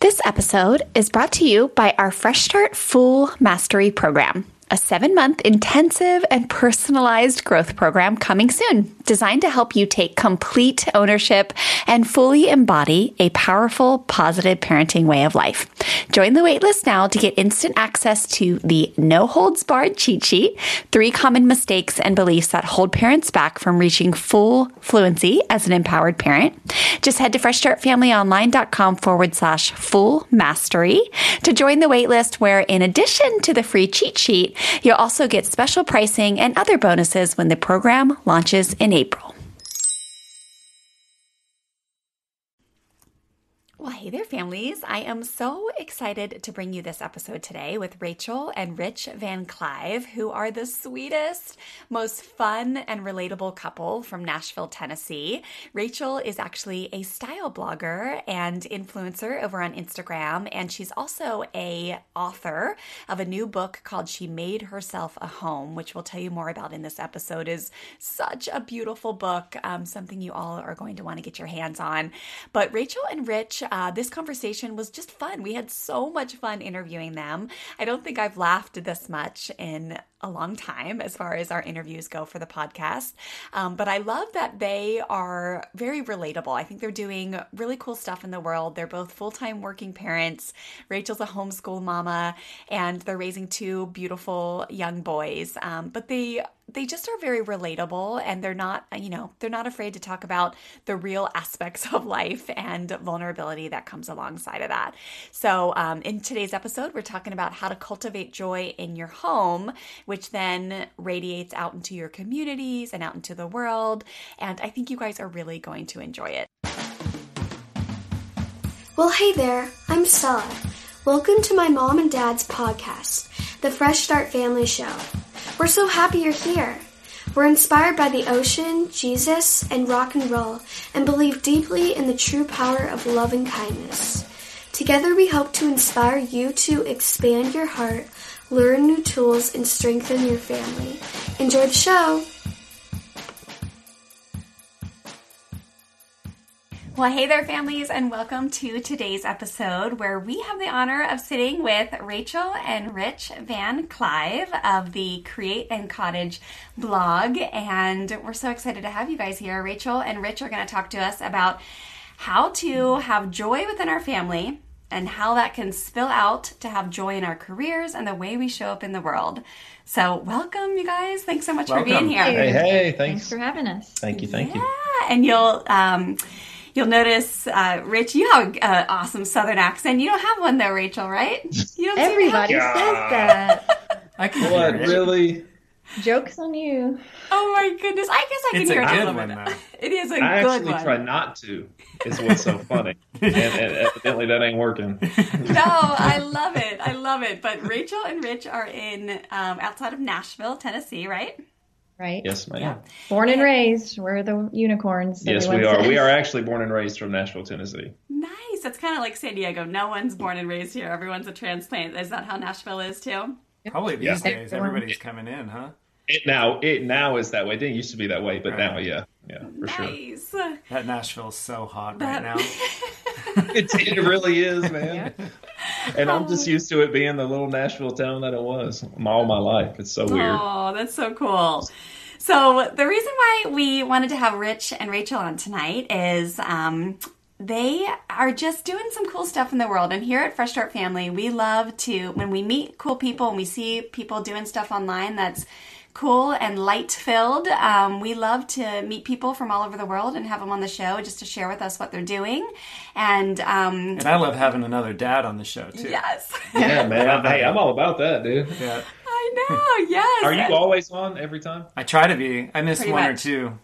This episode is brought to you by our Fresh Start Full Mastery Program a seven month intensive and personalized growth program coming soon, designed to help you take complete ownership and fully embody a powerful, positive parenting way of life. Join the waitlist now to get instant access to the no holds barred cheat sheet, three common mistakes and beliefs that hold parents back from reaching full fluency as an empowered parent. Just head to freshstartfamilyonline.com forward slash full mastery to join the waitlist, where in addition to the free cheat sheet, You'll also get special pricing and other bonuses when the program launches in April. Well, hey there, families. I am so excited to bring you this episode today with Rachel and Rich Van Kluyve, who are the sweetest, most fun, and relatable couple from Nashville, Tennessee. Rachel is actually a style blogger and influencer over on Instagram, and she's also a author of a new book called She Made Herself a Home, which we'll tell you more about in this episode. is such a beautiful book, um, something you all are going to want to get your hands on. But Rachel and Rich this conversation was just fun. We had so much fun interviewing them. I don't think I've laughed this much in a long time as far as our interviews go for the podcast. Um, but I love that they are very relatable. I think they're doing really cool stuff in the world. They're both full time working parents. Rachel's a homeschool mama, and they're raising two beautiful young boys. Um, but they they just are very relatable and they're not you know they're not afraid to talk about the real aspects of life and vulnerability that comes alongside of that. So um, in today's episode we're talking about how to cultivate joy in your home which then radiates out into your communities and out into the world. And i think you guys are really going to enjoy it. Well hey there i'm stella welcome to my mom and dad's podcast the fresh start family show we're so happy you're here. We're inspired by the ocean, Jesus, and rock and roll, and believe deeply in the true power of love and kindness. Together, we hope to inspire you to expand your heart, learn new tools, and strengthen your family. Enjoy the show! Well, hey there, families, and welcome to today's episode where we have the honor of sitting with Rachel and Rich Van Kluyve of the Crate and Cottage blog. And we're so excited to have you guys here. Rachel and Rich are going to talk to us about how to have joy within our family and how that can spill out to have joy in our careers and the way we show up in the world. So, welcome, you guys. Thanks so much welcome. for being here. Hey, hey, thanks. thanks for having us. Thank you, thank yeah. you. Yeah, and you'll, um, You'll notice, uh, Rich, you have an awesome Southern accent. You don't have one though, Rachel, right? You don't Everybody says that. I can what, really? Jokes on you. Oh my goodness! I guess I can it's hear a it. Good one, though. It is a I good actually try not to. Is what's so funny, and, and evidently that ain't working. no, I love it. I love it. But Rachel and Rich are in um, outside of Nashville, Tennessee, right? Right? Yes, ma'am. Yeah. Born and raised. We're the unicorns. Yes, we are. Says. We are actually born and raised from Nashville, Tennessee. Nice. That's kind of like San Diego. No one's born and raised here. Everyone's a transplant. Is that how Nashville is too? Probably these yeah. days, everybody's coming in, huh? It now it now is that way. It didn't used to be that way, but right. now, yeah, yeah, for nice. sure. That Nashville's so hot that... right now. it, it, really is, man. Yeah. And I'm just used to it being the little Nashville town that it was all my life. It's so weird. Oh, that's so cool. So the reason why we wanted to have Rich and Rachel on tonight is um, they are just doing some cool stuff in the world. And here at Fresh Start Family, we love to when we meet cool people and we see people doing stuff online that's cool and light filled. Um, we love to meet people from all over the world and have them on the show just to share with us what they're doing. And um, and I love having another dad on the show too. Yes. Yeah, man. hey, I'm all about that, dude. Yeah. I know. Yes. Are you always on every time? I try to be. I miss Pretty one much. or two.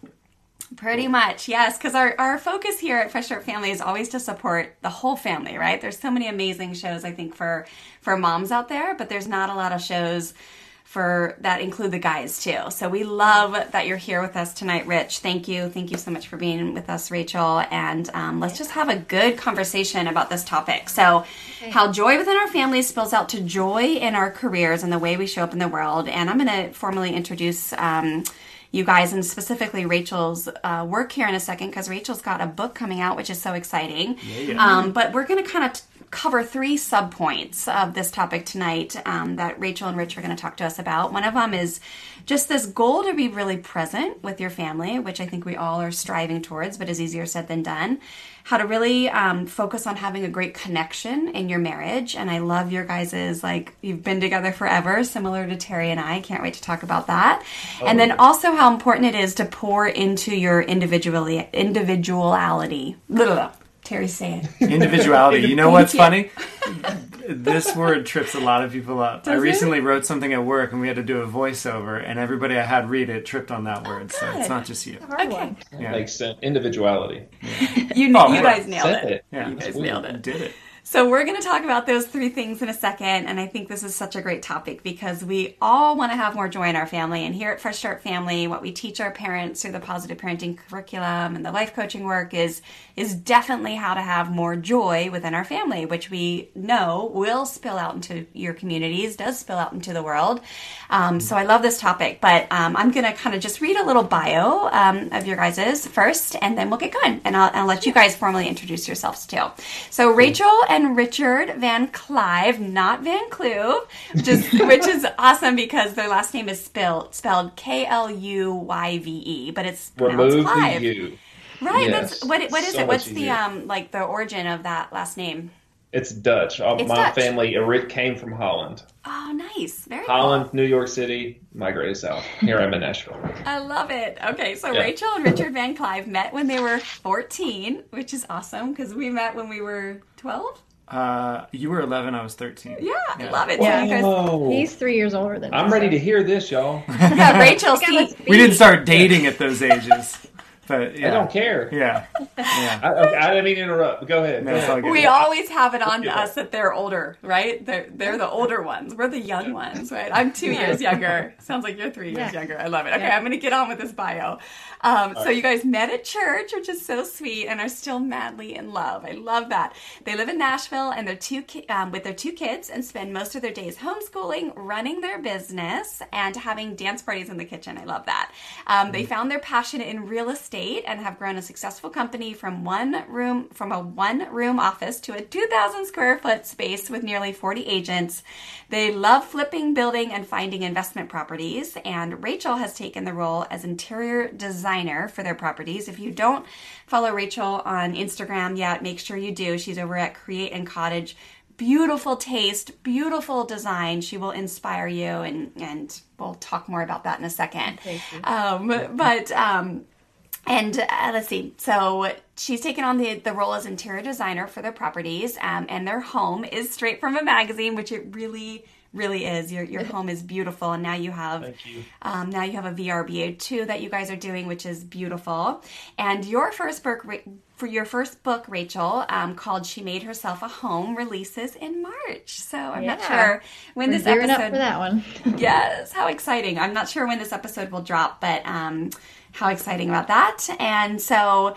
Pretty much, yes, because our, our focus here at Fresh Start Family is always to support the whole family, right? There's so many amazing shows, I think, for for moms out there, but there's not a lot of shows for that include the guys too. So we love that you're here with us tonight, Rich. Thank you. Thank you so much for being with us, Rachel. And um, let's just have a good conversation about this topic. So, okay. how joy within our families spills out to joy in our careers and the way we show up in the world. And I'm going to formally introduce. Um, you guys and specifically Rachel's uh, work here in a second because Rachel's got a book coming out, which is so exciting. Yeah, yeah. Um, but we're going to kind of cover three subpoints of this topic tonight um, that Rachel and Rich are going to talk to us about. One of them is just this goal to be really present with your family, which I think we all are striving towards, but is easier said than done. How to really um, focus on having a great connection in your marriage. And I love your guys's, like, you've been together forever, similar to Terry and I. Can't wait to talk about that. Oh. And then also how important it is to pour into your individually, individuality. Blah, blah, blah. Terry's saying. Individuality. You know what's funny? this word trips a lot of people up. Does I recently it? wrote something at work and we had to do a voiceover, and everybody I had read it tripped on that oh, word. Oh, so it's not just you. Okay. Yeah. Makes sense. Individuality. Yeah. you, oh, you guys nailed it. it. Yeah. You guys nailed it. Did it. So, we're going to talk about those three things in a second. And I think this is such a great topic because we all want to have more joy in our family. And here at Fresh Start Family, what we teach our parents through the positive parenting curriculum and the life coaching work is, is definitely how to have more joy within our family, which we know will spill out into your communities, does spill out into the world. Um, so, I love this topic. But um, I'm going to kind of just read a little bio um, of your guys's first, and then we'll get going. And I'll, I'll let you guys formally introduce yourselves too. So, Rachel and Richard Van Clive, not Van Kluve, which is, which is awesome because their last name is spelled spelled K L U Y V E, but it's pronounced Remove Clive. the U. Right. Yes. That's what. What is So it? What's the um like the origin of that last name? It's Dutch. It's my Dutch. family it came from Holland. Oh, nice. Very Holland, New York City, migrated south. Here I'm in Nashville. I love it. Okay, so Yeah. Rachel and Richard Van Kluyve met when they were 14, which is awesome because we met when we were 12. Uh, you were 11, I was 13. Yeah, I love it. Yeah. So you guys, Oh, He's three years older than me. I'm ready so- to hear this, y'all. yeah, Rachel. See, We didn't start dating at those ages. But yeah. I don't care. Yeah. Yeah. I, okay, I didn't mean to interrupt. Go ahead. No, Go ahead. good. we always have it on Yeah. us that they're older, right? They're they're the older ones. We're the young ones, right? I'm two years younger. Sounds like you're three years Yeah. younger. I love it. Okay, Yeah. I'm going to get on with this bio. Um, so you guys met at church, which is so sweet, and are still madly in love. I love that. They live in Nashville, and they're two ki- um, with their two kids, and spend most of their days homeschooling, running their business, and having dance parties in the kitchen. I love that. Um, they found their passion in real estate and have grown a successful company from one room from a one room office to a 2,000 square foot space with nearly 40 agents. They love flipping, building, and finding investment properties. And Rachel has taken the role as interior designer for their properties. If you don't follow Rachel on Instagram yet, make sure you do. She's over at Crate and Cottage. Beautiful taste, beautiful design. She will inspire you, and and we'll talk more about that in a second. Um, but um, and uh, let's see. So she's taken on the the role as interior designer for their properties, um, and their home is straight from a magazine, which it really, really is. Your your home is beautiful, and now you have Thank you. um, now you have a VRBO too that you guys are doing, which is beautiful. And your first book. For your first book, Rachel, um, called "She Made Herself a Home," releases in March. So I'm not sure when We're this episode up for that one. yes, how exciting. I'm not sure when this episode will drop, but um, how exciting about that. And so,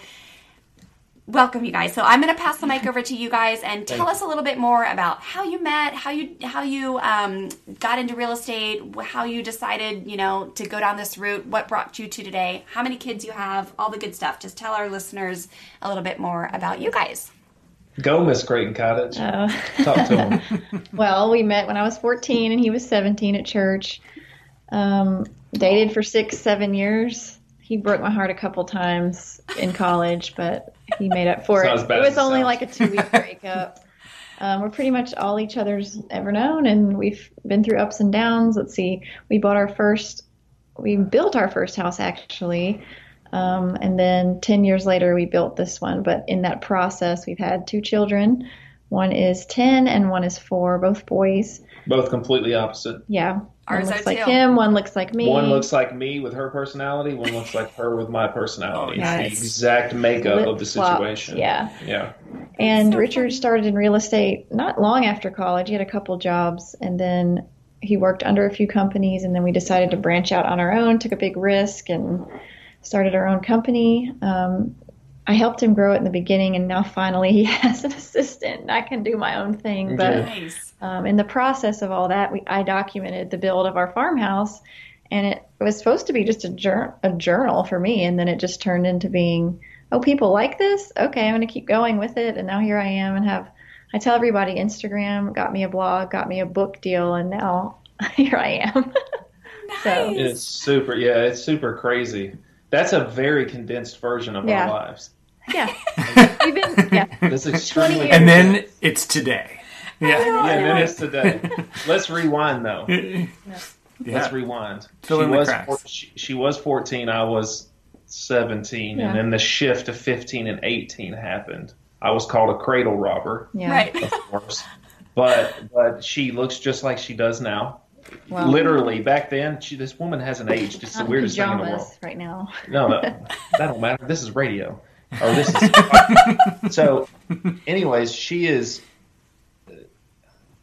welcome you guys. So I'm going to pass the mic over to you guys and tell Thank us a little bit more about how you met, how you how you um, got into real estate, how you decided, you know, to go down this route, what brought you to today, how many kids you have, all the good stuff. Just tell our listeners a little bit more about you guys. Go, Miss Crate and Cottage. Uh, Talk to him. well, we met when I was 14 and he was 17 at church. Um, dated for six, seven years. He broke my heart a couple times in college, but he made up for it. not as bad It was it only like a two week breakup. Um, we're pretty much all each other's ever known, and we've been through ups and downs. Let's see, we bought our first, we built our first house actually, um, and then 10 years later we built this one. But in that process, we've had two children. One is 10 and one is four, both boys. Both completely opposite. Yeah. Ours one are looks like too. him, one looks like me. One looks like me with her personality. One looks like her with my personality. Oh, It's the nice. exact makeup of the Flip-flops, situation. Yeah. Yeah. And So Richard funny. started in real estate not long after college. He had a couple jobs and then he worked under a few companies and then we decided to branch out on our own, took a big risk and started our own company. Um, I helped him grow it in the beginning and now finally he has an assistant I can do my own thing. But Nice. um, in the process of all that, we, I documented the build of our farmhouse, and it was supposed to be just a, jour- a journal for me, and then it just turned into being, oh, people like this? Okay, I'm going to keep going with it, and now here I am and have I tell everybody Instagram got me a blog, got me a book deal, and now here I am. nice. so It's super. Yeah, it's super crazy. That's a very condensed version of Yeah. our lives. Yeah, we've been yeah. That's extremely. years. And then it's today. Yeah. yeah, then it's today. Let's rewind though. Yeah. Let's rewind. Fill she in the was cracks. four- she, she was 14. I was 17, Yeah. and then the shift to 15 and 18 happened. I was called a cradle robber, Yeah. Right. of course, but but she looks just like she does now. Well, Literally, back then, she, this woman hasn't aged. It's the I'm in weirdest thing in the pajamas world. right now. No, no, that don't matter. This is radio. Or this is so. Anyways, she is.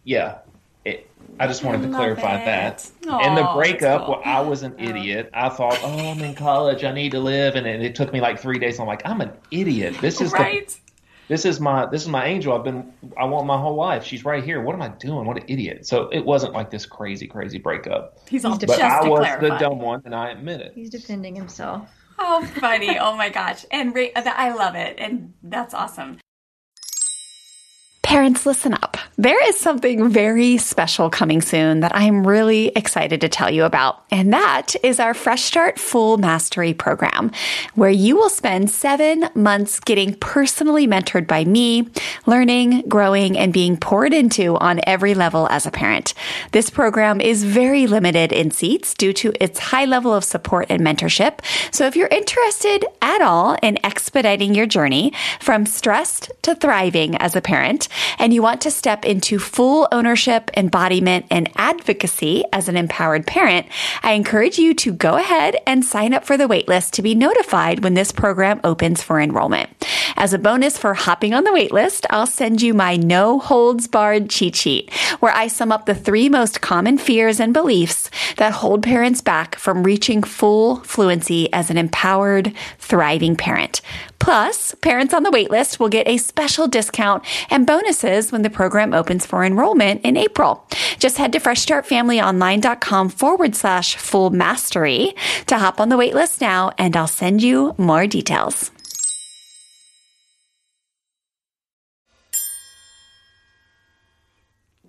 Yeah, it, I just wanted to Love clarify it. that. Aw, and the breakup, cool. well, I was an idiot. I thought, oh, I'm in college. I need to live, and it, it took me like three days. I'm like, I'm an idiot. This is the, this is my this is my angel. I've been I want my whole life. She's right here. What am I doing? What an idiot. So it wasn't like this crazy crazy breakup. He's all But just I to was clarify. the dumb one, and I admit it. He's defending himself. Oh, funny. Oh my gosh. And I love it. And that's awesome. Parents, listen up. There is something very special coming soon that I'm really excited to tell you about. And that is our Fresh Start Full Mastery program, where you will spend seven months getting personally mentored by me, learning, growing, and being poured into on every level as a parent. This program is very limited in seats due to its high level of support and mentorship. So if you're interested at all in expediting your journey from stressed to thriving as a parent, and you want to step full ownership, embodiment, and advocacy as an empowered parent, I encourage you to go ahead and sign up for the waitlist to be notified when this program opens for enrollment. As a bonus for hopping on the waitlist, I'll send you my no holds barred cheat sheet, where I sum up the three most common fears and beliefs that hold parents back from reaching full fluency as an empowered, thriving parent. Plus, parents on the waitlist will get a special discount and bonuses when the program opens for enrollment in April. Just head to freshstartfamilyonline.com forward slash full mastery to hop on the waitlist now, and I'll send you more details.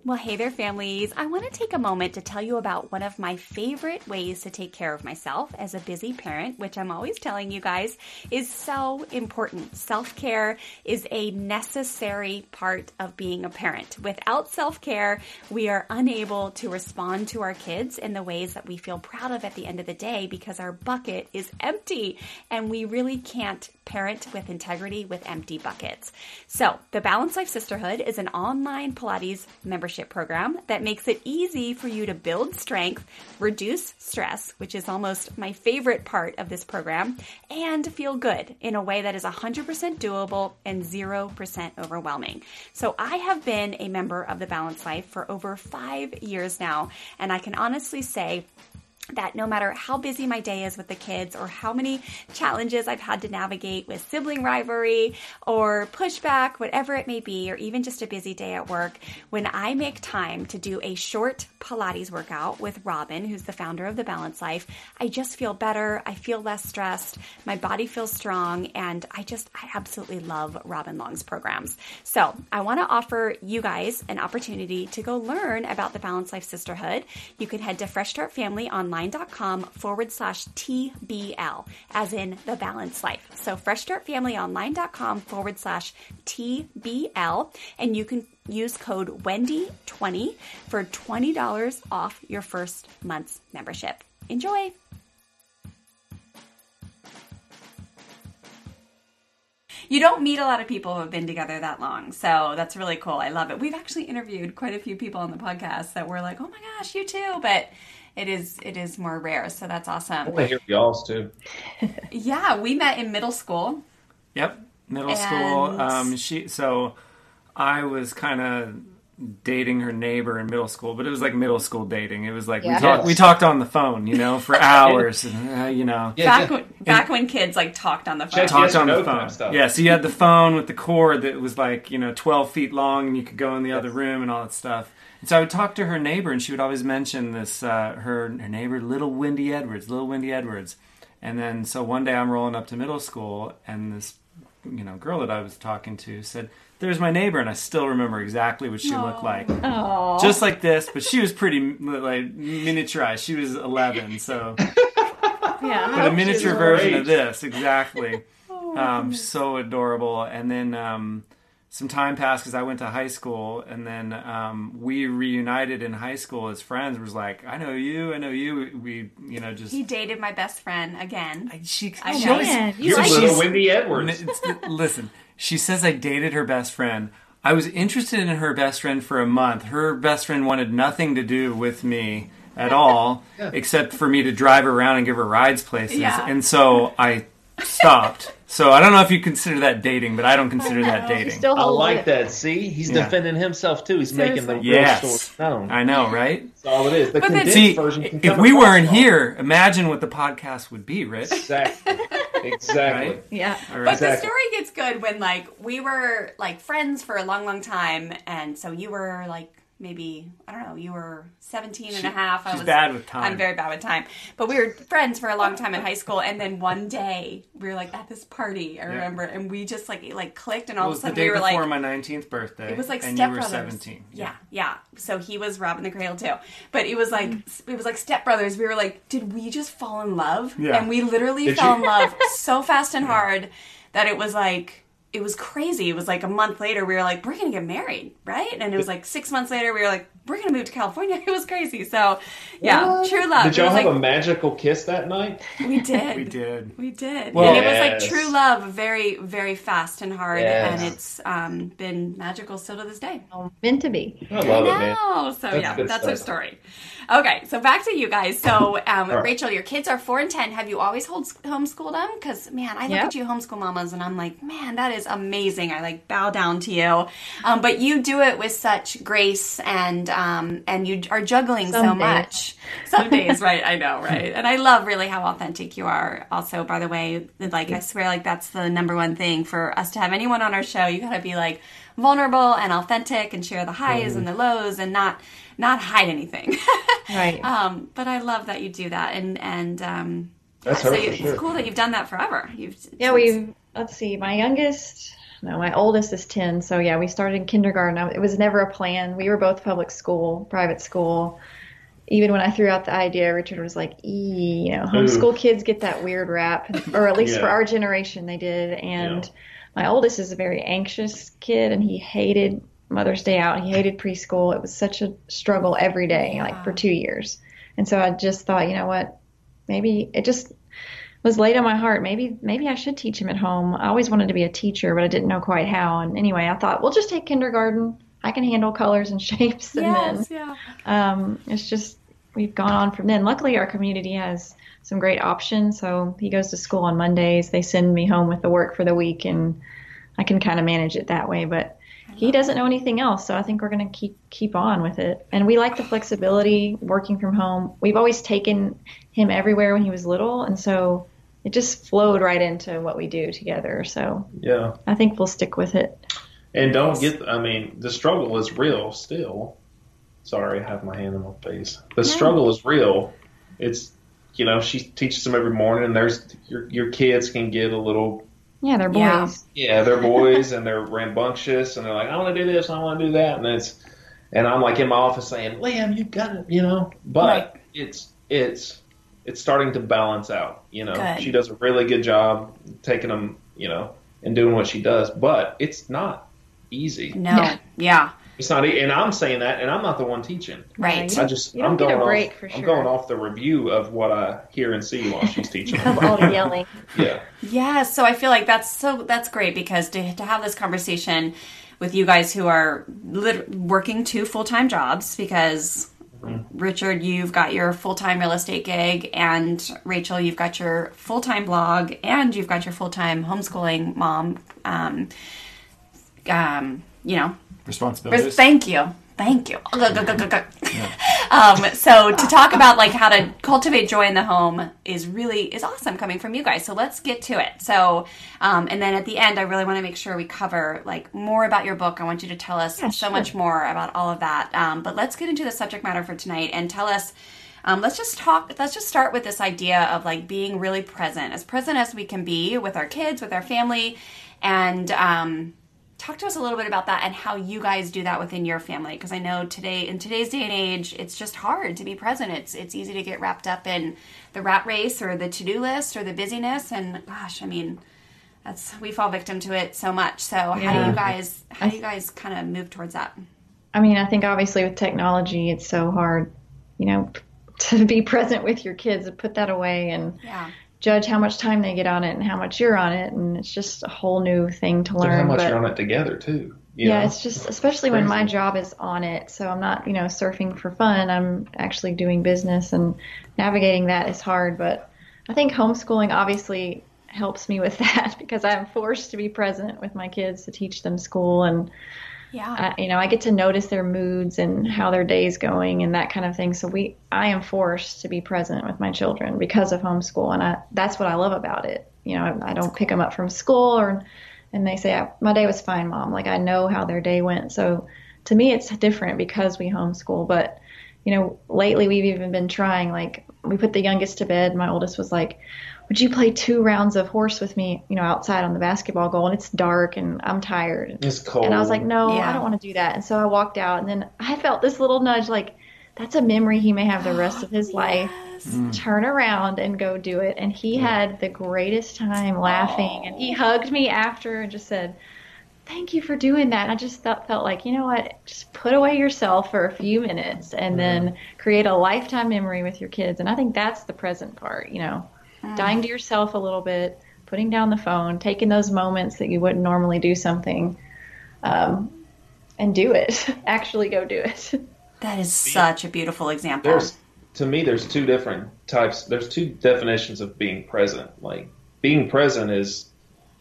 Well, hey there, families. I want to take a moment to tell you about one of my favorite ways to take care of myself as a busy parent, which I'm always telling you guys is so important. Self care is a necessary part of being a parent. Without self care, we are unable to respond to our kids in the ways that we feel proud of at the end of the day because our bucket is empty and we really can't parent with integrity with empty buckets. So, the Balanced Life Sisterhood is an online Pilates membership program that makes it easy for you to build strength, reduce stress, which is almost my favorite part of this program, and feel good in a way that is 100% doable and 0% overwhelming. So, I have been a member of the Balanced Life for over five years now, and I can honestly say, that no matter how busy my day is with the kids or how many challenges I've had to navigate with sibling rivalry or pushback, whatever it may be, or even just a busy day at work, when I make time to do a short Pilates workout with Robin, who's the founder of The Balance Life, I just feel better. I feel less stressed. My body feels strong. And I just, I absolutely love Robin Long's programs. So I want to offer you guys an opportunity to go learn about the Balance Life Sisterhood. You can head to freshstartfamilyonline.com forward slash TBL, as in the Balance Life. So freshstartfamilyonline.com forward slash TBL, and you can use code Wendy20 for $20 off your first month's membership. Enjoy! You don't meet a lot of people who have been together that long, so that's really cool. I love it. We've actually interviewed quite a few people on the podcast that were like, "Oh my gosh, you too," but it is it is more rare, so that's I awesome. want to hear y'all's too. Yeah, we met in middle school. Yep, middle school. Um, she so I was kind of dating her neighbor in middle school, but it was like middle school dating. It was like Yeah. we talked we talked on the phone, you know, for hours, and, uh, you know. Yeah, back yeah. when back when kids like talked on the phone. Talked on no the kind phone. of stuff. Yeah, so you had the phone with the cord that was like, you know, 12 feet long and you could go in the other room and all that stuff. And so I would talk to her neighbor and she would always mention this, uh, her, her neighbor, little Wendy Edwards, little Wendy Edwards. And then, so one day I'm rolling up to middle school and this, you know, girl that I was talking to said, there's my neighbor, and I still remember exactly what she looked like. Oh, Just like this, but she was pretty like miniaturized. She was 11, so yeah. but a miniature version great. of this exactly. um, so adorable. And then um, some time passed because I went to high school, and then um, we reunited in high school as friends. Was like, I know you, I know you. We, you know, just He dated my best friend again. she. I she know. always- Man, you You're like little she's- Wendy Edwards. Listen, she says I dated her best friend. I was interested in her best friend for a month. Her best friend wanted nothing to do with me at all, except for me to drive around and give her rides places. Yeah. And so I stopped. So I don't know if you consider that dating, but I don't consider that dating. Still I like it. that. See, he's Yeah. defending himself too. He's making the real Yes. story known. I know, right? That's all it is. The But then- condensed See, version can if we weren't wrong. here, imagine what the podcast would be, Rich. exactly, exactly. Right? Yeah. All But right. the story gets good when like we were like friends for a long, long time, and so you were like maybe I don't know, you were 17 and a half. I was bad with time. I'm very bad with time. But we were friends for a long time in high school, and then one day we were like at this party. I remember, and we just like like clicked, and all of a the sudden day we were like before like. my 19th birthday. it was like and you were stepbrothers. 17. Yeah, yeah. So he was robbing the cradle too. But it was like mm. it was like stepbrothers. We were like, did we just fall in love? Yeah. And we literally Did fell you? in love so fast and hard that it was like it was crazy. It was like a month later we were like, we're gonna get married, right? And it was like six months later we were like, we're gonna move to California. It was crazy. So yeah, What? true love. Did y'all have like a magical kiss that night? we did. We did. We did. Well- and it was like true love, very, very fast and hard, Yes. and it's um, been magical still to this day. Meant to be. I love it, man. So That's yeah, good that's our story. Okay, so back to you guys. So um, right. Rachel, your kids are four and ten. Have you always hold, homeschooled them? Because man, I look Yeah. at you homeschool mamas, and I'm like, man, that is amazing. I like bow down to you. Um, but you do it with such grace, and um, and you are juggling so Some days. much. Some days, right? I know, right? And I love really how authentic you are. Also, by the way, like I swear, like that's the number one thing for us to have anyone on our show. You got to be like vulnerable and authentic and share the highs and the lows and not not hide anything. Right. um, but I love that you do that, and and um, That's so you, sure. it's cool that you've done that forever. You've Yeah, we let's see. My youngest, no, my oldest is ten. So yeah, we started in kindergarten. It was never a plan. We were both public school, private school. Even when I threw out the idea, Richard was like, "E, you know, homeschool kids get that weird rap, or at least for our generation, they did." And Yeah. My oldest is a very anxious kid, and he hated Mother's Day out. He hated preschool. It was such a struggle every day, like for two years. And so I just thought, you know what? Maybe it just was laid on my heart. Maybe maybe I should teach him at home. I always wanted to be a teacher, but I didn't know quite how. And anyway, I thought we'll just take kindergarten. I can handle colors and shapes, and yes, then yeah. um, it's just we've gone on from then. Luckily, our community has some great options. So he goes to school on Mondays. They send me home with the work for the week, and I can kind of manage it that way. But he doesn't know anything else, so I think we're going to keep keep on with it. And we like the flexibility working from home. We've always taken him everywhere when he was little, and so it just flowed right into what we do together. So Yeah. I think we'll stick with it. And don't get, I mean, the struggle is real still. Sorry, I have my hand in my face. The struggle is real. It's, you know, she teaches them every morning, and there's, your, your kids can get a little, Yeah, they're Yeah. boys. yeah, they're boys and they're rambunctious, and they're like, I want to do this, I want to do that. And it's, and I'm like in my office saying, Liam, you got it, you know, but Right. it's, it's, it's starting to balance out, you know. Good. She does a really good job taking them, you know, and doing what she does, but it's not easy. No, Yeah. yeah, It's not, e- and I'm saying that, and I'm not the one teaching. right. I just, you don't I'm get a going break off. for I'm going off the review of what I hear and see while she's teaching. Of all the yelling. yeah, Yeah, so I feel like that's so that's great because to to have this conversation with you guys who are lit- working two full time jobs because Richard, you've got your full time real estate gig, and Rachel, you've got your full time blog, and you've got your full time homeschooling mom. Um, um, you know, Responsibilities. Thank you. Thank you. um, so to talk about like how to cultivate joy in the home is really is awesome coming from you guys. So let's get to it. So um, and then at the end, I really want to make sure we cover like more about your book. I want you to tell us so sure. much more about all of that. Um, but let's get into the subject matter for tonight and tell us. Um, let's just talk. Let's just start with this idea of like being really present, as present as we can be with our kids, with our family, and um, talk to us a little bit about that and how you guys do that within your family because i know today in today's day and age it's just hard to be present. It's it's easy to get wrapped up in the rat race or the to-do list or the busyness and gosh i mean that's we fall victim to it so much. So how do you guys how do you guys kind of move towards that? I mean, I think obviously with technology, it's so hard, you know, to be present with your kids and put that away and yeah judge how much time they get on it and how much you're on it. And it's just a whole new thing to And learn. how much but you're on it together too. yeah, know? it's just, especially when my job is on it. So I'm not, you know, surfing for fun. I'm actually doing business and navigating that is hard. But I think homeschooling obviously helps me with that because I'm forced to be present with my kids to teach them school and yeah I, you know, I get to notice their moods and how their day's going and that kind of thing. So we, I am forced to be present with my children because of homeschool, and I, that's what I love about it. You know, I, I don't pick them up from school or, and they say, my day was fine, mom. Like I know how their day went. So to me, it's different because we homeschool. But you know, lately we've even been trying. Like we put the youngest to bed. My oldest was like, would you play two rounds of horse with me, you know, outside on the basketball goal? And it's dark and I'm tired. it's cold. And I was like, no, Yeah. I don't want to do that. And so I walked out, and then I felt this little nudge like, that's a memory he may have the rest of his life. Mm. Turn around and go do it. And he had the greatest time laughing. And he hugged me after and just said, Thank you for doing that. And I just felt, felt like, you know what? Just put away yourself for a few minutes and then create a lifetime memory with your kids. And I think that's the present part, you know, dying to yourself a little bit, putting down the phone, taking those moments that you wouldn't normally do something um, and do it. Actually, go do it. that is such a beautiful example. There's to me there's two different types there's two definitions of being present. Like being present is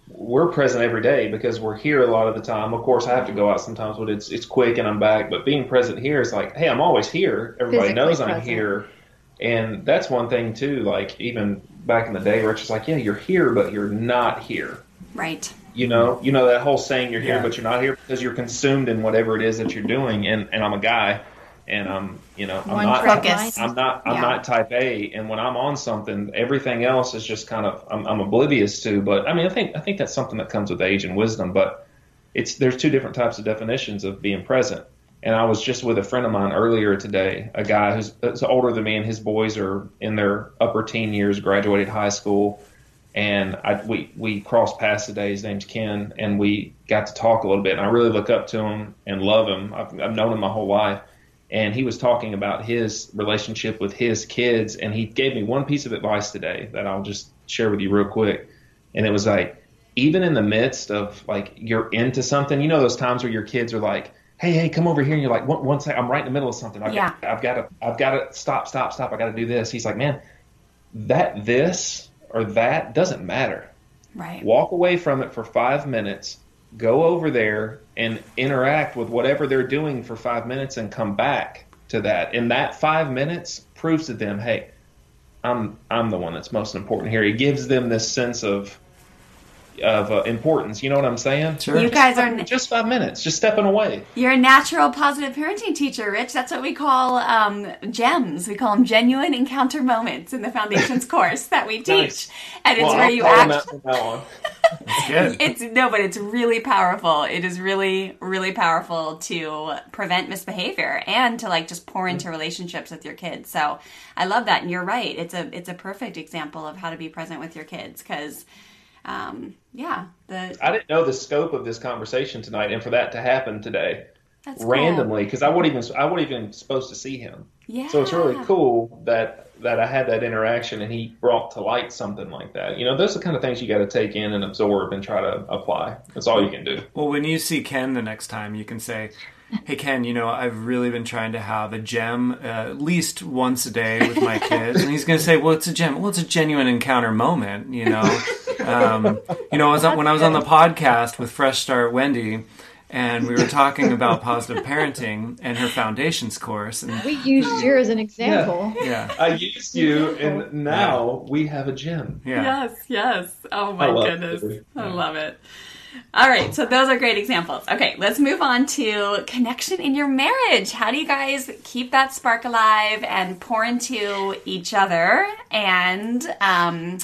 we're present every day because we're here a lot of the time. Of course i have to go out sometimes but it's it's quick and i'm back but being present here is like hey i'm always here. Everybody Physically knows i'm present. here. And that's one thing too like even back in the day rich was like yeah you're here but you're not here right you know you know that whole saying you're here Yeah. but you're not here because you're consumed in whatever it is that you're doing and and i'm a guy and i'm you know i'm One not track Focus. I'm not. I'm Yeah. not type A, and when I'm on something, everything else is just kind of I'm, I'm oblivious to. But I mean, I think I think that's something that comes with age and wisdom. But it's there's two different types of definitions of being present. And I was just with a friend of mine earlier today, a guy who's, who's older than me, and his boys are in their upper teen years, graduated high school. And I, we we crossed paths today. His name's Ken, and we got to talk a little bit. And I really look up to him and love him. I've, I've known him my whole life and he was talking about his relationship with his kids and he gave me one piece of advice today that I'll just share with you real quick and it was like even in the midst of like you're into something you know those times where your kids are like hey hey come over here and you're like one, one second I'm right in the middle of something I've, Yeah. got, I've got to I've got to stop stop stop I got to do this he's like man that this or that doesn't matter right walk away from it for five minutes, go over there and interact with whatever they're doing for five minutes and come back to that. And that five minutes proves to them, hey, I'm I'm the one that's most important here. It gives them this sense of of uh, importance. You know what I'm saying? Sure. you guys are Just five minutes, just stepping away. You're a natural positive parenting teacher, Rich. That's what we call um, gems. We call them genuine encounter moments in the foundations course that we teach, Nice. and it's well, where I'll you call them act. that from now on. It's. It's no, but it's really powerful. It is really, really powerful to prevent misbehavior and to like just pour into relationships with your kids. So I love that, and you're right. It's a it's a perfect example of how to be present with your kids because, um, yeah, the I didn't know the scope of this conversation tonight, and for that to happen today that's randomly, because I wasn't even I wasn't even supposed to see him. Yeah. So it's really cool that that I had that interaction and he brought to light something like that. You know, those are the kind of things you got to take in and absorb and try to apply. That's all you can do. Well, when you see Ken the next time, you can say, "Hey Ken, you know I've really been trying to have a gem uh, at least once a day with my kids," and he's going to say, "Well, it's a gem. Well, it's a genuine encounter moment." You know, um, you know, I was when I was on the podcast with Fresh Start Wendy. And we were talking about positive parenting and her foundations course, and We used you as an example. yeah, I used you, and now we have a gym. yeah. Yes, yes. Oh my I love goodness. it. I love it. All right, so those are great examples. Okay, let's move on to connection in your marriage. How do you guys keep that spark alive and pour into each other? And um,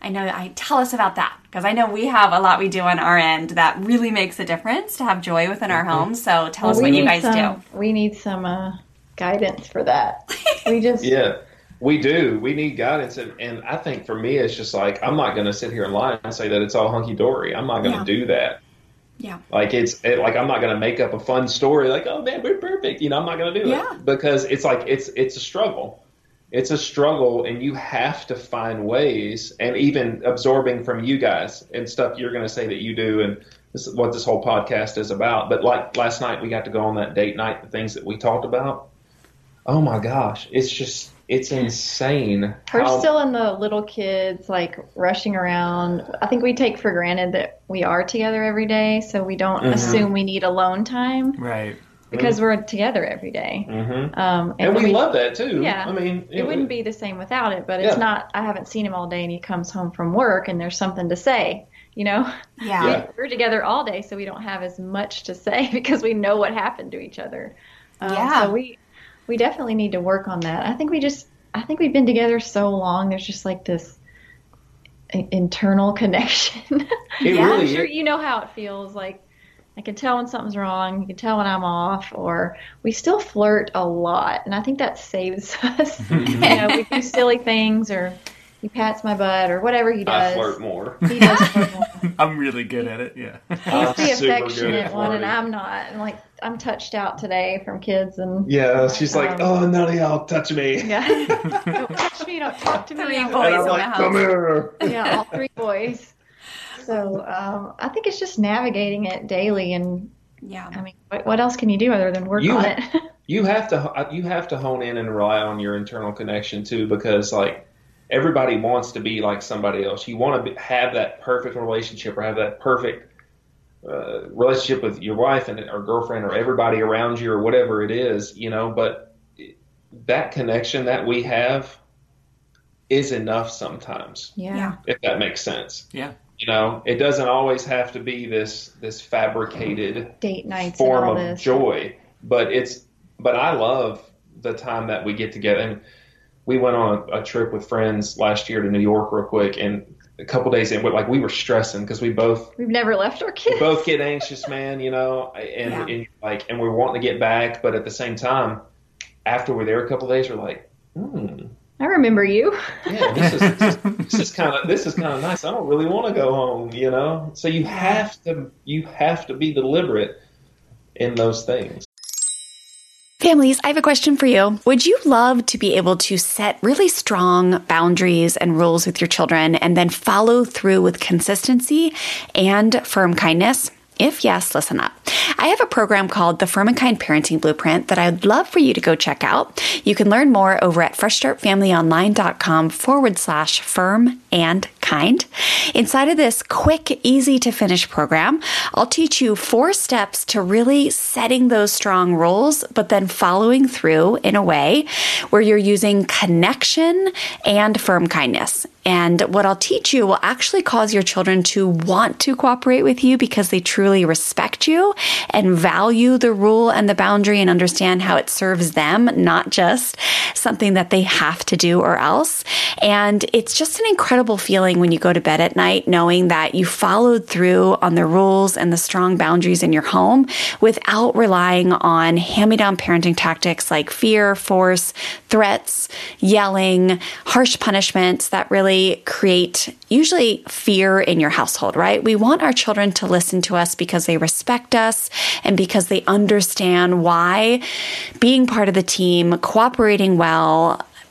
I know I tell us about that because I know we have a lot we do on our end that really makes a difference to have joy within our homes. So tell us what you guys some, do. We need some uh, guidance for that. We just Yeah, we do. We need guidance, and, and I think for me, it's just like I'm not going to sit here and lie and say that it's all hunky dory. I'm not going to Yeah. do that. Yeah. Like it's it, like I'm not going to make up a fun story like, oh man, we're perfect. You know, I'm not going to do Yeah. it because it's like it's it's a struggle. It's a struggle, and you have to find ways, and even absorbing from you guys and stuff you're going to say that you do, and this is what this whole podcast is about. But like last night, we got to go on that date night, the things that we talked about. Oh my gosh, it's just it's insane. we're how- still in the little kids like rushing around. I think we take for granted that we are together every day, so we don't Mhm. assume we need alone time Right. because we're together every day. Mhm. Um, And then we love that too. Yeah. I mean, it wouldn't be the same without it, but it's Yeah. not. I haven't seen him all day, and he comes home from work, and there's something to say. You know, Yeah. Yeah. we're together all day, so we don't have as much to say because we know what happened to each other. Um, Yeah. So we we definitely need to work on that. I think we just I think we've been together so long. There's just like this internal connection. It Yeah, I'm sure is. you know how it feels. Like I can tell when something's wrong. You can tell when I'm off, or we still flirt a lot, and I think that saves us. you know, we do silly things, or he pats my butt, or whatever he does. I flirt more. He does flirt more. I'm really good at it. Yeah. I'm He's the affectionate one, and. I'm not. And like I'm touched out today from kids, and Yeah, she's like, Um, oh, none of y'all touch me. yeah, don't touch me, don't talk to me. Three boys And I'm the like, house. come here. yeah, all three boys. So um, I think it's just navigating it daily, and Yeah. I mean, what, what else can you do other than work You on ha- it? You have to you have to hone in and rely on your internal connection too, because like everybody wants to be like somebody else. You want to be, have that perfect relationship or have that perfect uh, relationship with your wife and or girlfriend or everybody around you or whatever it is, you know. But that connection that we have is enough sometimes. yeah. if that makes sense. Yeah. You know, it doesn't always have to be this this fabricated date night form of this. joy, but it's but I love the time that we get together. And we went on a, a trip with friends last year to New York real quick, and a couple days in, like we were stressing because we both We've never left our we kids. both get anxious, man. You know, and, Yeah. and like and we're wanting to get back, but at the same time, after we're there a couple days, we're like, hmm. I remember you. yeah, this is- this is kind of this is kind of nice. I don't really want to go home, you know. So you have to you have to be deliberate in those things. Families, I have a question for you. Would you love to be able to set really strong boundaries and rules with your children and then follow through with consistency and firm kindness? If yes, listen up. I have a program called the Firm and Kind Parenting Blueprint that I'd love for you to go check out. You can learn more over at freshstartfamilyonline.com forward slash firm and kind. Inside of this quick, easy to finish program, I'll teach you four steps to really setting those strong rules, but then following through in a way where you're using connection and firm kindness. And what I'll teach you will actually cause your children to want to cooperate with you because they truly respect you and value the rule and the boundary and understand how it serves them, not just something that they have to do or else. And it's just an incredible feeling when you go to bed at night knowing that you followed through on the rules and the strong boundaries in your home without relying on hand me down parenting tactics like fear, force, threats, yelling, harsh punishments that really create usually fear in your household, right? We want our children to listen to us because they respect us and because they understand why being part of the team, cooperating well,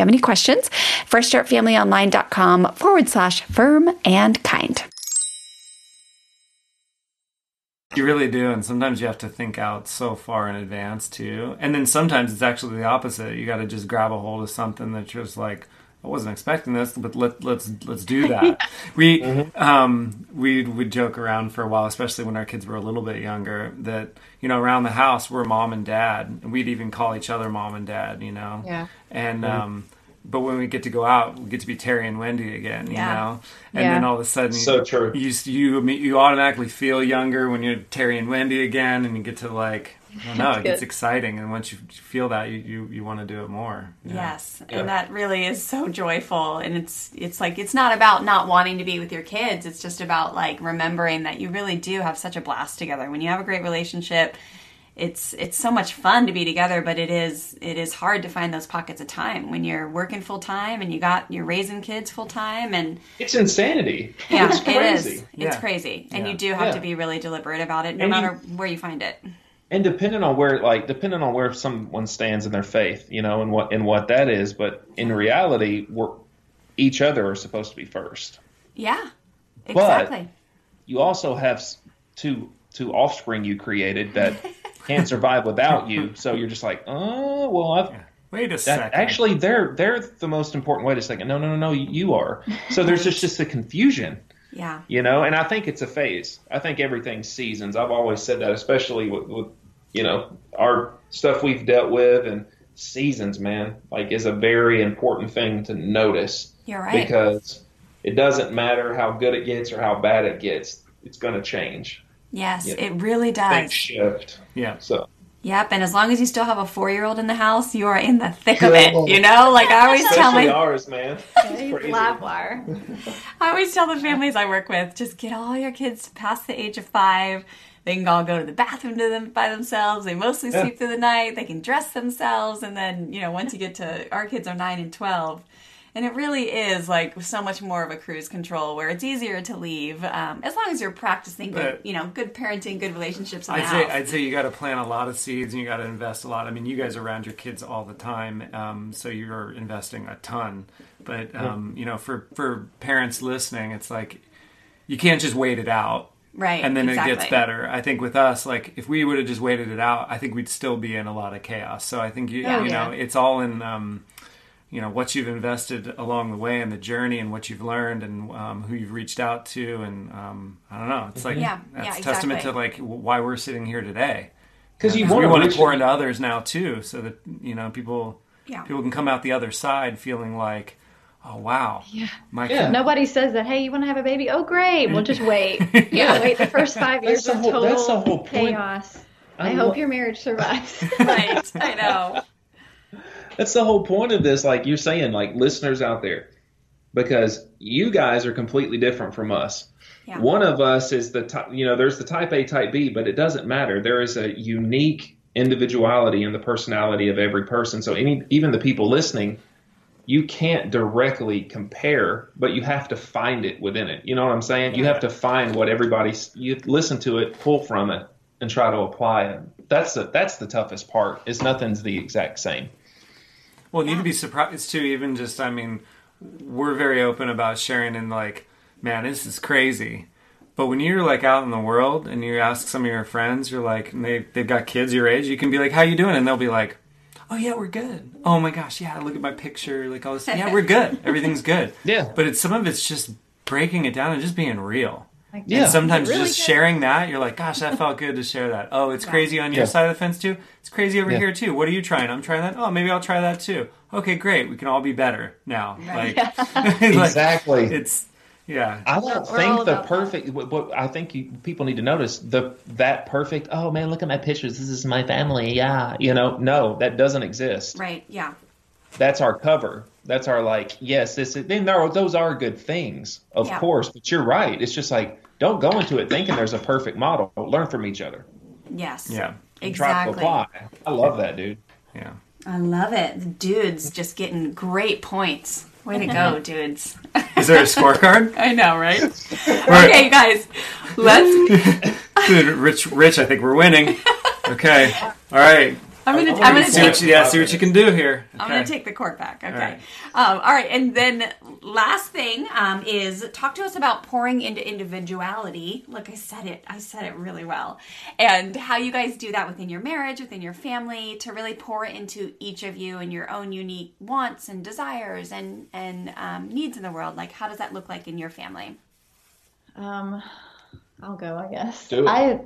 have any questions. FreshStartFamilyOnline.com forward slash firm and kind. You really do, and sometimes you have to think out so far in advance too. And then sometimes it's actually the opposite. You got to just grab a hold of something that's just like, I wasn't expecting this, but let let's let's do that. we mm-hmm. um, we would joke around for a while, especially when our kids were a little bit younger. That you know, around the house we're mom and dad, and we'd even call each other mom and dad. You know, yeah. And mm-hmm. um, but when we get to go out, we get to be Terry and Wendy again, you yeah. know. And yeah. then all of a sudden, so true. You you you automatically feel younger when you're Terry and Wendy again, and you get to like. I don't know. It gets exciting, and once you feel that, you you, you want to do it more. Yes, yeah. and that really is so joyful. And it's it's like it's not about not wanting to be with your kids. It's just about like remembering that you really do have such a blast together. When you have a great relationship, it's it's so much fun to be together but it is it is hard to find those pockets of time when you're working full time and you got you're raising kids full time and it's insanity yeah it's crazy. it is it's crazy and yeah. you do have yeah. to be really deliberate about it no and matter you, where you find it and depending on where like depending on where someone stands in their faith you know and what and what that is but in reality we're each other are supposed to be first yeah exactly but you also have two two offspring you created that can't survive without you. So you're just like, oh, well, I've. Yeah. Wait a second. Actually, they're they're the most important. Wait a second. No, no, no, no. You are. So there's just just a confusion. Yeah. You know, and I think it's a phase. I think everything's seasons. I've always said that, especially with, with you know our stuff we've dealt with and seasons. Man, like is a very important thing to notice. You're right. Because it doesn't matter how good it gets or how bad it gets. It's going to change. Yes, you know, it really does. Things shift. Yeah. So. Yep, and as long as you still have a four-year-old in the house, you are in the thick of it. You know, like I always tell my ours, man. wire. I always tell the families I work with, just get all your kids past the age of five. They can all go to the bathroom to them by themselves. They mostly sleep through the night. They can dress themselves, and then you know, once you get to our kids are nine and twelve, and it really is like so much more of a cruise control where it's easier to leave um, as long as you're practicing good, you know, good parenting, good relationships. I'd say I'd say you got to plant a lot of seeds and you got to invest a lot. I mean, you guys are around your kids all the time, um, so you're investing a ton. But um, you know, for for parents listening, it's like you can't just wait it out. Right. And then exactly. it gets better. I think with us, like if we would have just waited it out, I think we'd still be in a lot of chaos. So I think you, oh, you yeah. know, it's all in um, you know what you've invested along the way and the journey and what you've learned and um, who you've reached out to and um, I don't know. It's like yeah, that's yeah, testament exactly. to like why we're sitting here today. Because you, you we want to pour into others now too, so that you know people yeah. people can come out the other side feeling like. Oh wow! Yeah. My yeah. Nobody says that. Hey, you want to have a baby? Oh, great. We'll just wait. yeah. Wait the first five years of whole, total chaos. I, I hope your marriage survives. right. I know that's the whole point of this. Like you're saying, like listeners out there, because you guys are completely different from us. Yeah. One of us is the type, you know, there's the type A, type B, but it doesn't matter. There is a unique individuality in the personality of every person. So any, even the people listening, you can't directly compare, but you have to find it within it. You know what I'm saying? You have to find what everybody's, you listen to it, pull from it, and try to apply it. That's the, that's the toughest part is nothing's the exact same. Well, you'd be surprised too. Even just, I mean, we're very open about sharing and like, man, this is crazy. But when you're like out in the world and you ask some of your friends, you're like, they they've got kids your age, you can be like, how you doing? And they'll be like, oh yeah, we're good. Oh my gosh, yeah, look at my picture, like all this. Yeah, we're good. Everything's good. yeah. But it's some of it's just breaking it down and just being real. Like, yeah. And sometimes really just good. sharing that, you're like, gosh, that felt good to share that. Oh, it's crazy on your yeah. side of the fence too. It's crazy over yeah. here too. What are you trying? I'm trying that. Oh, maybe I'll try that too. Okay, great. We can all be better now. Right. Like, like, exactly. It's yeah. I don't we're, think the perfect. What, what, I think you, people need to notice the that perfect. Oh man, look at my pictures. This is my family. Yeah, you know, no, that doesn't exist. Right. Yeah. That's our cover. That's our like, yes, this is, then there are, those are good things, of Yeah. course. But you're right. It's just like don't go into it thinking there's a perfect model. Learn from each other. Yes. Yeah. And Try to Exactly. apply. I love that, dude. Yeah. I love it. The dudes just getting great points. Way to go, dudes. Is there a scorecard? I know, right? Right. Okay, guys, let's. Dude, Rich, Rich, I think we're winning. Okay. All right. I'm gonna. I I'm gonna See take. what you, yeah, see what you can do here. I'm gonna take the cork back. Okay. right. Um, all right. And then last thing um, is talk to us about pouring into individuality. Look, I said it. I said it really well. And how you guys do that within your marriage, within your family, to really pour into each of you and your own unique wants and desires and and um, needs in the world. Like, how does that look like in your family? Um, I'll go, I guess. Do it. I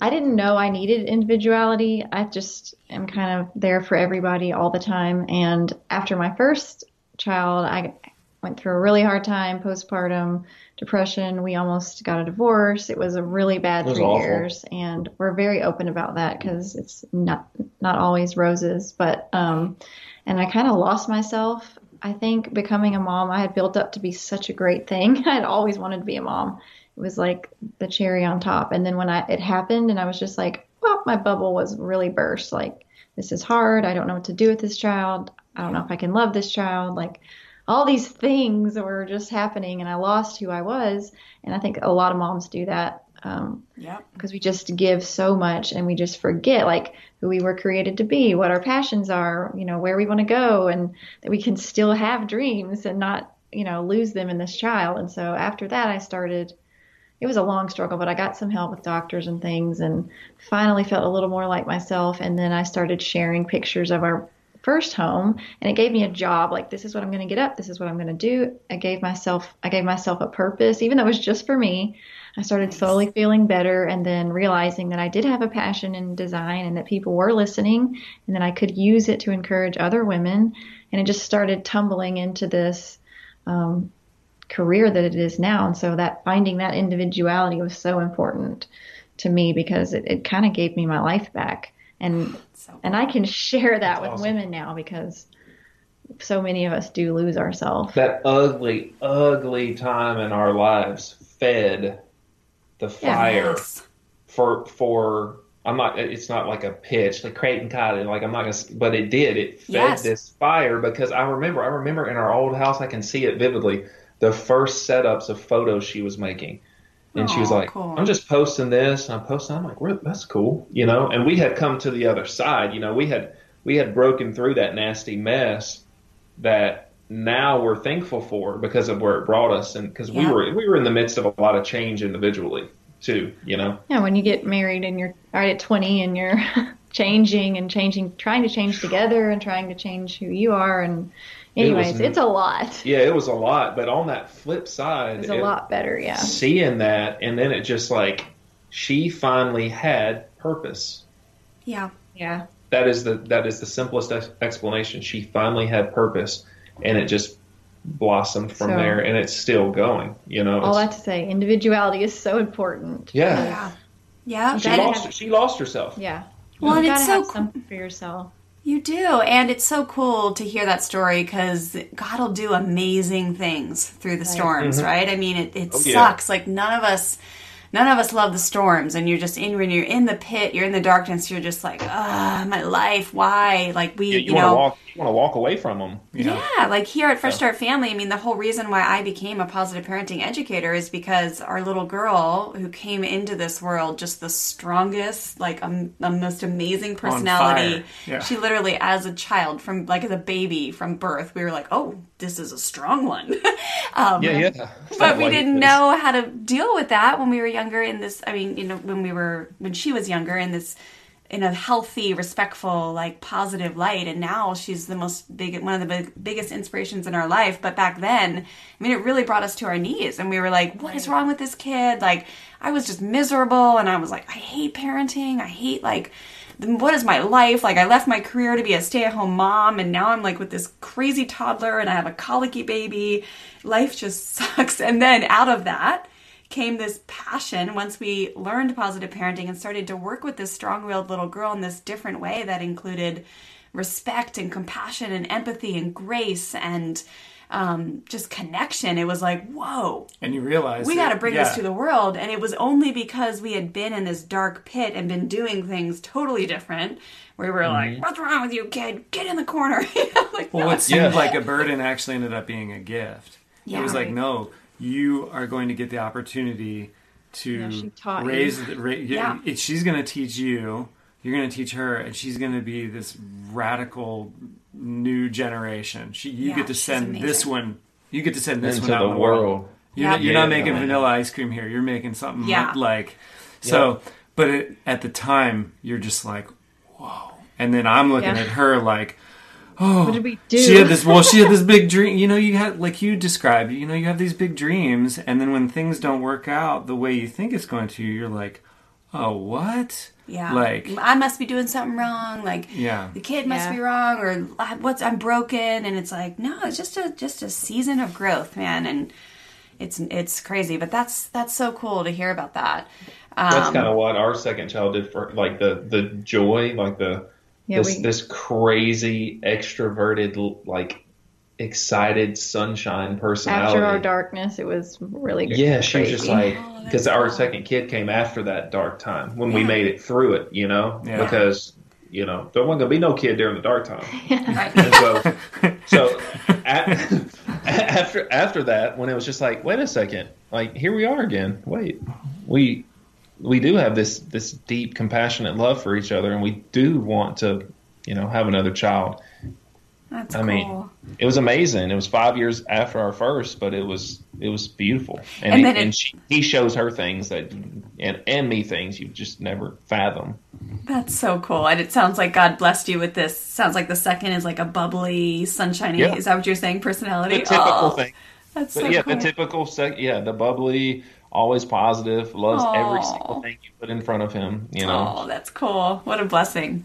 I didn't know I needed individuality. I just am kind of there for everybody all the time. And after my first child, I went through a really hard time, postpartum depression. We almost got a divorce. It was a really bad three awful. years, and we're very open about that because it's not not always roses. But um, and I kind of lost myself. I think becoming a mom, I had built up to be such a great thing. I had always wanted to be a mom. It was like the cherry on top. And then when I it happened, and I was just like, well, my bubble was really burst. Like this is hard. I don't know what to do with this child. I don't know if I can love this child. Like all these things were just happening, and I lost who I was. And I think a lot of moms do that. Um, Yep. because we just give so much and we just forget like who we were created to be, what our passions are, you know, where we want to go, and that we can still have dreams and not, you know, lose them in this child. And so after that, I started. It was a long struggle, but I got some help with doctors and things, and finally felt a little more like myself. And then I started sharing pictures of our first home, and it gave me a job. Like this is what I'm going to get up. This is what I'm going to do. I gave myself. I gave myself a purpose, even though it was just for me. I started slowly feeling better and then realizing that I did have a passion in design and that people were listening and that I could use it to encourage other women. And it just started tumbling into this um, career that it is now. And so that finding that individuality was so important to me because it, it kind of gave me my life back. And So and I can share that That's with awesome. women now because so many of us do lose ourselves. That ugly, ugly time in our lives fed the fire Yes. for for. I'm not. It's not like a pitch, like Crate and Cottage. Like I'm not gonna. But it did. It fed Yes. this fire because I remember. I remember in our old house. I can see it vividly. The first setups of photos she was making, and she was like, cool. "I'm just posting this. And I'm posting." I'm like, "Well, "That's cool," you know. And we had come to the other side. You know, we had we had broken through that nasty mess that now we're thankful for because of where it brought us, and because we were we were in the midst of a lot of change individually too. You know. Yeah, when you get married and you're right at 20 and you're changing and changing, trying to change together and trying to change who you are. And, It was anyways, it's a lot. Yeah, it was a lot, but on that flip side, It's a it- lot better, yeah. seeing that, and then it just like she finally had purpose. Yeah. Yeah. That is the that is the simplest ex- explanation. She finally had purpose, and it just blossomed from So- there, and it's still going. You know, All It's- that to say, individuality is so important. yeah. Yeah. Yeah. She That- lost. She lost herself. Yeah. Well, and you it's gotta so have cool. something for yourself. You do, and it's so cool to hear that story because God will do amazing things through the storms, right? I mean, it, it Oh, yeah. sucks. Like none of us, none of us love the storms, and you're just in when you're in the pit, you're in the darkness, you're just like, ah, my life, why? Like we, You, you, know, walk. Want to walk away from them. yeah, like here at Fresh Start Family, I mean, the whole reason why I became a positive parenting educator is because our little girl who came into this world just the strongest, like um, the most amazing personality. Yeah. She literally, as a child, from like as a baby from birth, we were like, oh, this is a strong one. um, Yeah, yeah. but we Like didn't know how to deal with that when we were younger in this i mean you know when we were when she was younger in this in a healthy respectful like positive light. And now she's the most big one of the big, biggest inspirations in our life. But back then i mean it really brought us to our knees. And we were like what is wrong with this kid? Like i was just miserable. And i was like i hate parenting. I hate like what is my life? Like, I left my career to be a stay at home mom, and now I'm like with this crazy toddler, and I have a colicky baby. Life just sucks. And then out of that came this passion once we learned positive parenting and started to work with this strong-willed little girl in this different way that included respect and compassion and empathy and grace and um, just connection. It was like, whoa, And you realize we got to bring yeah. this to the world. And it was only because we had been in this dark pit and been doing things totally different. We were Mm-hmm. like, what's wrong with you, kid? Get in the corner. You know, like, Well, no, what seemed Yeah. like a burden actually ended up being a gift. Yeah. it was like, no, you are going to get the opportunity to Yeah, she you. raise. The, ra- Yeah. it- she's going to teach you. You're going to teach her, and she's going to be this radical new generation. She, you Yeah, get to send this one. You get to send this into one out the in the world. world. You're, Yeah. not, you're not making vanilla ice cream here. You're making something Yeah. like so. But it, at the time, you're just like, whoa. And then I'm looking Yeah. at her like, oh, What did we do? She had this. Well, she had this big dream. You know, you had like you described. You know, you have these big dreams, and then when things don't work out the way you think it's going to, you're like, oh, what? Yeah. Like, I must be doing something wrong. Like, yeah. the kid must Yeah. be wrong or "I- what's I'm broken and it's like no it's just a just a season of growth man and it's it's crazy but that's that's so cool to hear about that That's um, kind of what our second child did for like the the joy, like the Yeah, this we- this crazy extroverted like excited sunshine personality. After our darkness, it was really good. Yeah, she was just like Oh, because that's our cool. second kid came after that dark time when we made it through it, you know, Yeah. because you know there wasn't gonna be no kid during the dark time. right. And so, so a- after after that, when it was just like, wait a second, like here we are again. Wait, we we do have this this deep, compassionate love for each other, and we do want to, you know, have another child. that's I cool mean, It was amazing. It was five years after our first, but it was it was beautiful. And And, he, it- and she, he shows her things that and and me things you just never fathom. that's so cool and it sounds like God blessed you with this sounds like the second is like a bubbly sunshiny Yeah. is that what you're saying personality The typical oh, thing. that's But so yeah, cool the typical sec- yeah, the bubbly, always positive, loves every single thing you put in front of him. You know, Oh, that's cool. What a blessing.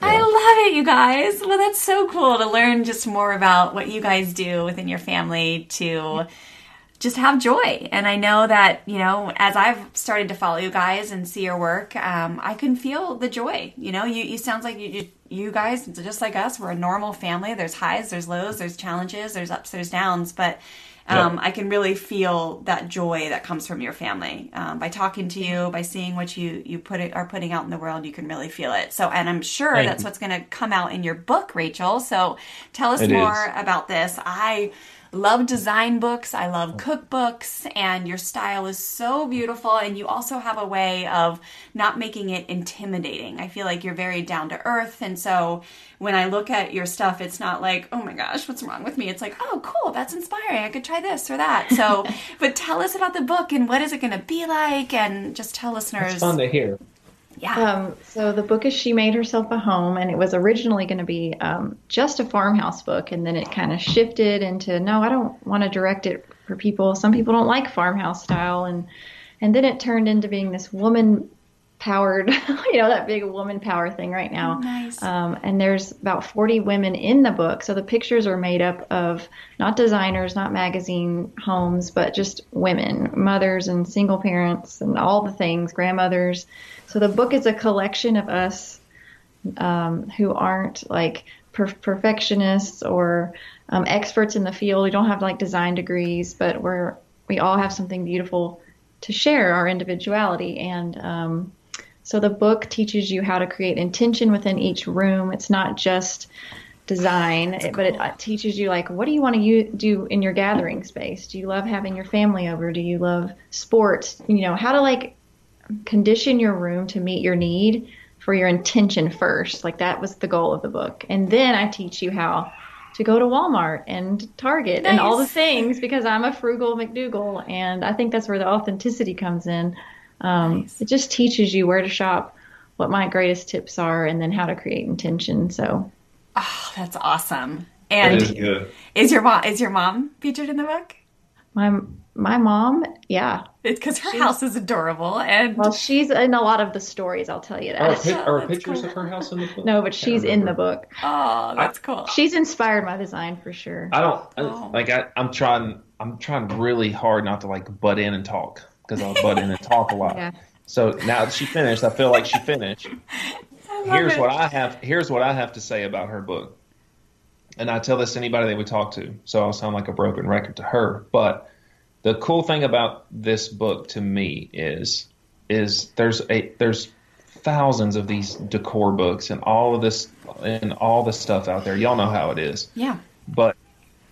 I love it, you guys. Well, that's so cool to learn just more about what you guys do within your family to just have joy. And I know that, you know, as I've started to follow you guys and see your work, um, I can feel the joy. You know, you, you sounds like you, you, you guys, just like us, we're a normal family. There's highs, there's lows, there's challenges, there's ups, there's downs. But um, Yeah. I can really feel that joy that comes from your family um, by talking to you, by seeing what you you put it, are putting out in the world. You can really feel it. So, and I'm sure Thank that's you. what's going to come out in your book, Rachel. So, tell us It more is. about this. I love design books. I love mm. cookbooks, and your style is so beautiful. And you also have a way of not making it intimidating. I feel like you're very down to earth, and so when I look at your stuff, it's not like, oh my gosh, what's wrong with me? It's like, oh, cool, that's inspiring. I could try this or that. So, but tell us about the book and what is it going to be like, and just tell listeners. it's fun to hear. Yeah, Um, so the book is She Made Herself a Home, and it was originally going to be um, just a farmhouse book, and then it kind of shifted into no, I don't want to direct it for people. Some people don't like farmhouse style, and and then it turned into being this woman powered, you know, that big woman power thing right now. nice. Um, and there's about 40 women in the book. So the pictures are made up of not designers, not magazine homes, but just women, mothers and single parents and all the things, grandmothers. So the book is a collection of us um, who aren't like per- perfectionists or um, experts in the field. We don't have like design degrees, but we're we all have something beautiful to share our individuality and um, so the book teaches you how to create intention within each room. It's not just design, it- but it uh, teaches you like what do you want to u- do in your gathering space? Do you love having your family over? Do you love sports? You know how to like condition your room to meet your need for your intention first. Like that was the goal of the book, and then I teach you how to go to Walmart and Target and all the things because I'm a frugal McDougal, and I think that's where the authenticity comes in. Um, Nice. It just teaches you where to shop, what my greatest tips are, and then how to create intention. So oh, that's awesome. And is good. is your mom is your mom featured in the book? my my mom, yeah, Because her house is adorable, and well, she's in a lot of the stories. I'll tell you that. pic- are that's pictures cool. of her house in the book? No, but she's in the book. oh, that's cool. She's inspired my design for sure. I don't I- Oh. like. I, I'm trying. I'm trying really hard not to like butt in and talk. because I'll butt in and talk a lot. Yeah. So now that she finished, I feel like she finished. Here's it. what I have. Here's what I have to say about her book, and I tell this to anybody that we talk to, so I'll sound like a broken record to her. But the cool thing about this book to me is, is there's a there's thousands of these decor books and all of this and all the stuff out there. Y'all know how it is Yeah. but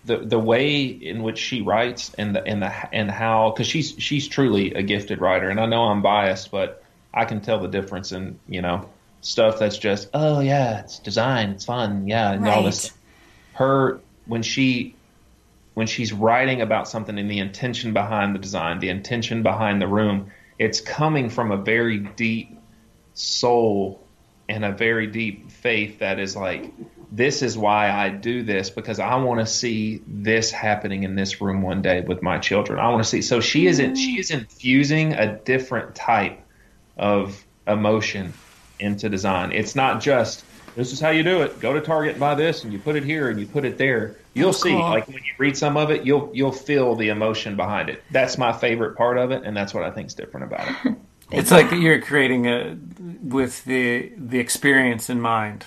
the the way in which she writes and the and the and how because she's she's truly a gifted writer and I know I'm biased but I can tell the difference in you know stuff that's just oh yeah it's design it's fun yeah and all this her when she when she's writing about something and the intention behind the design the intention behind the room it's coming from a very deep soul and a very deep faith that is like this is why I do this because I want to see this happening in this room one day with my children. I want to see. So she isn't she is infusing a different type of emotion into design. It's not just this is how you do it. Go to Target and buy this, and you put it here and you put it there. You'll That's see. cool. Like when you read some of it, you'll you'll feel the emotion behind it. That's my favorite part of it, and that's what I think is different about it. It's like you're creating a with the the experience in mind,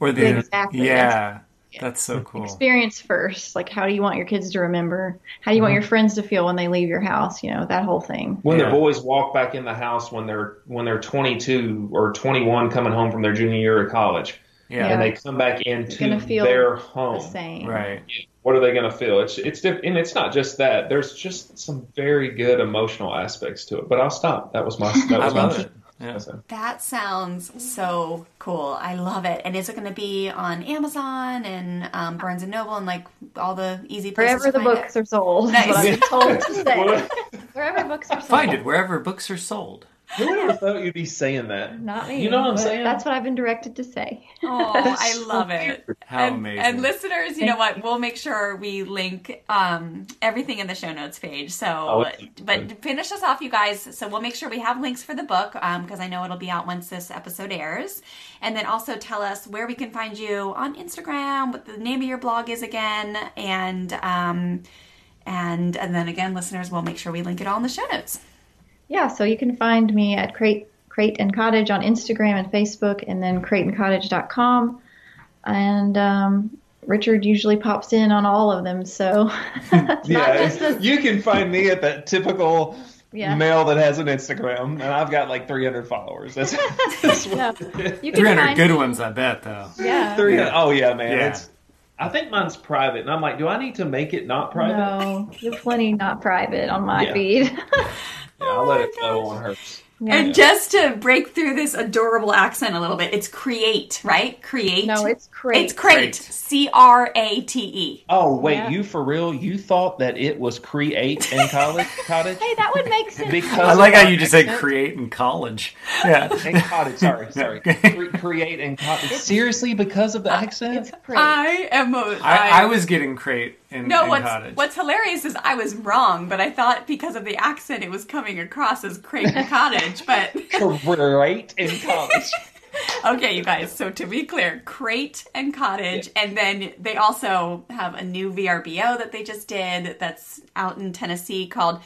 or the Exactly, yeah. That's so cool. Experience first. Like, how do you want your kids to remember? How do you want Mm-hmm. your friends to feel when they leave your house? You know, that whole thing. when Yeah. the boys walk back in the house when they're when they're 22 or 21 coming home from their junior year of college Yeah, and they come back into gonna feel their The home same. right. what are they going to feel it's it's diff- and it's not just that there's just some very good emotional aspects to it but i'll stop that was my that I was love my it. Yeah. That sounds so cool. I love it. And is it going to be on Amazon and um, Barnes and Noble and like all the easy places Wherever to the books it? are sold. Nice. Is told to say. Wherever books are sold. Find it wherever books are sold. Who ever thought you'd be saying that Not me. you know what i'm saying That's what I've been directed to say. Oh, I love it. How and, amazing. and listeners, you know what? We'll make sure we link um, everything in the show notes page. So, Oh, it's- but finish us off, you guys. So we'll make sure we have links for the book because I know it'll be out once this episode airs. And then also tell us where we can find you on Instagram, what the name of your blog is again, and um, and and then again, listeners, we'll make sure we link it all in the show notes. Yeah, so you can find me at Crate, Crate and Cottage on Instagram and Facebook, and then crateandcottage.com. And um, Richard usually pops in on all of them, so it's not just a, you can find me at that typical Yeah. male that has an instagram and i've got like 300 followers that's, that's what Yeah. you can 300 find good ones, I bet, though. Yeah. Three- Oh yeah, man. Yeah. It's. I think mine's private, and I'm like, do I need to make it not private? No, you're plenty not private on my Yeah. feed. Yeah, I'll let oh it flow on hers. Yeah. And just to break through this adorable accent a little bit, it's create, right? Create. no, it's Crate. It's crate. Crate. C R A T E. Oh wait, Yeah. you for real? You thought that it was create in college cottage? Hey, that would make sense. Because I like how our you just say accent? create in college. Yeah. in cottage. Sorry, sorry. Cre- create in cottage. Seriously, because of the uh, accent? it's Crate. I am. A, I, I was getting crate in, No, in what's cottage. what's hilarious is I was wrong, but I thought because of the accent, it was coming across as crate cottage. But create in college. okay, you guys. So to be clear, crate and cottage, and then they also have a new VRBO that they just did that's out in Tennessee called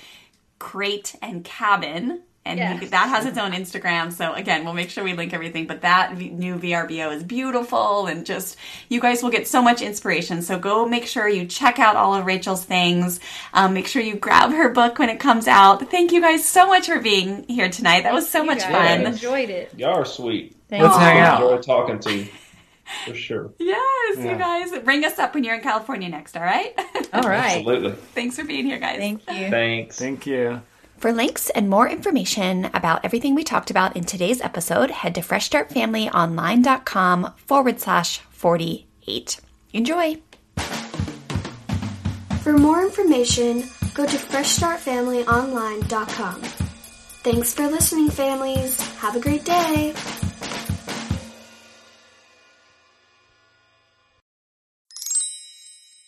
Crate and Cabin. And you- Yes. that has its own Instagram. So again, we'll make sure we link everything. But that v- new VRBO is beautiful and just, you guys will get so much inspiration. So go make sure you check out all of Rachel's things. Um, make sure you grab her book when it comes out. Thank you guys so much for being here tonight. That was so much guys. fun. Yeah. Enjoyed it. Y'all are sweet. Thank Let's you. hang out. Enjoy talking to you. For sure. Yes, Yeah. you guys. Bring us up when you're in California next, all right? All right. Absolutely. Thanks for being here, guys. Thank you. Thanks. Thank you. For links and more information about everything we talked about in today's episode, head to freshstartfamilyonline.com forward slash 48. Enjoy. For more information, go to freshstartfamilyonline.com. Thanks for listening, families. Have a great day.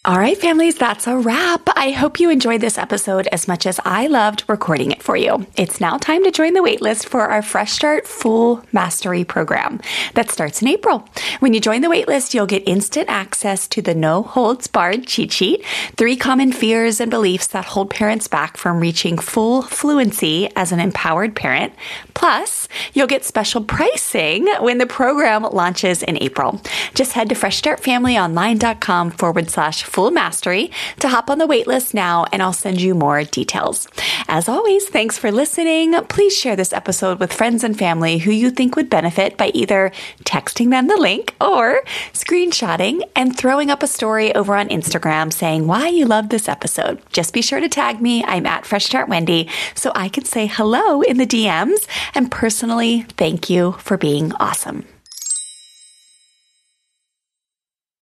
All right, families, that's a wrap. I hope you enjoyed this episode as much as I loved recording it for you. It's now time to join the waitlist for our Fresh Start Full Mastery program that starts in April. When you join the waitlist, you'll get instant access to the No Holds Barred cheat sheet, three common fears and beliefs that hold parents back from reaching full fluency as an empowered parent. Plus, you'll get special pricing when the program launches in April. Just head to freshstartfamilyonline.com forward slash full mastery to hop on the waitlist now, and I'll send you more details. As always, thanks for listening. Please share this episode with friends and family who you think would benefit by either texting them the link or screenshotting and throwing up a story over on Instagram saying why you love this episode. Just be sure to tag me. I'm at Fresh Start Wendy so I can say hello in the DMs and personally thank you for being awesome.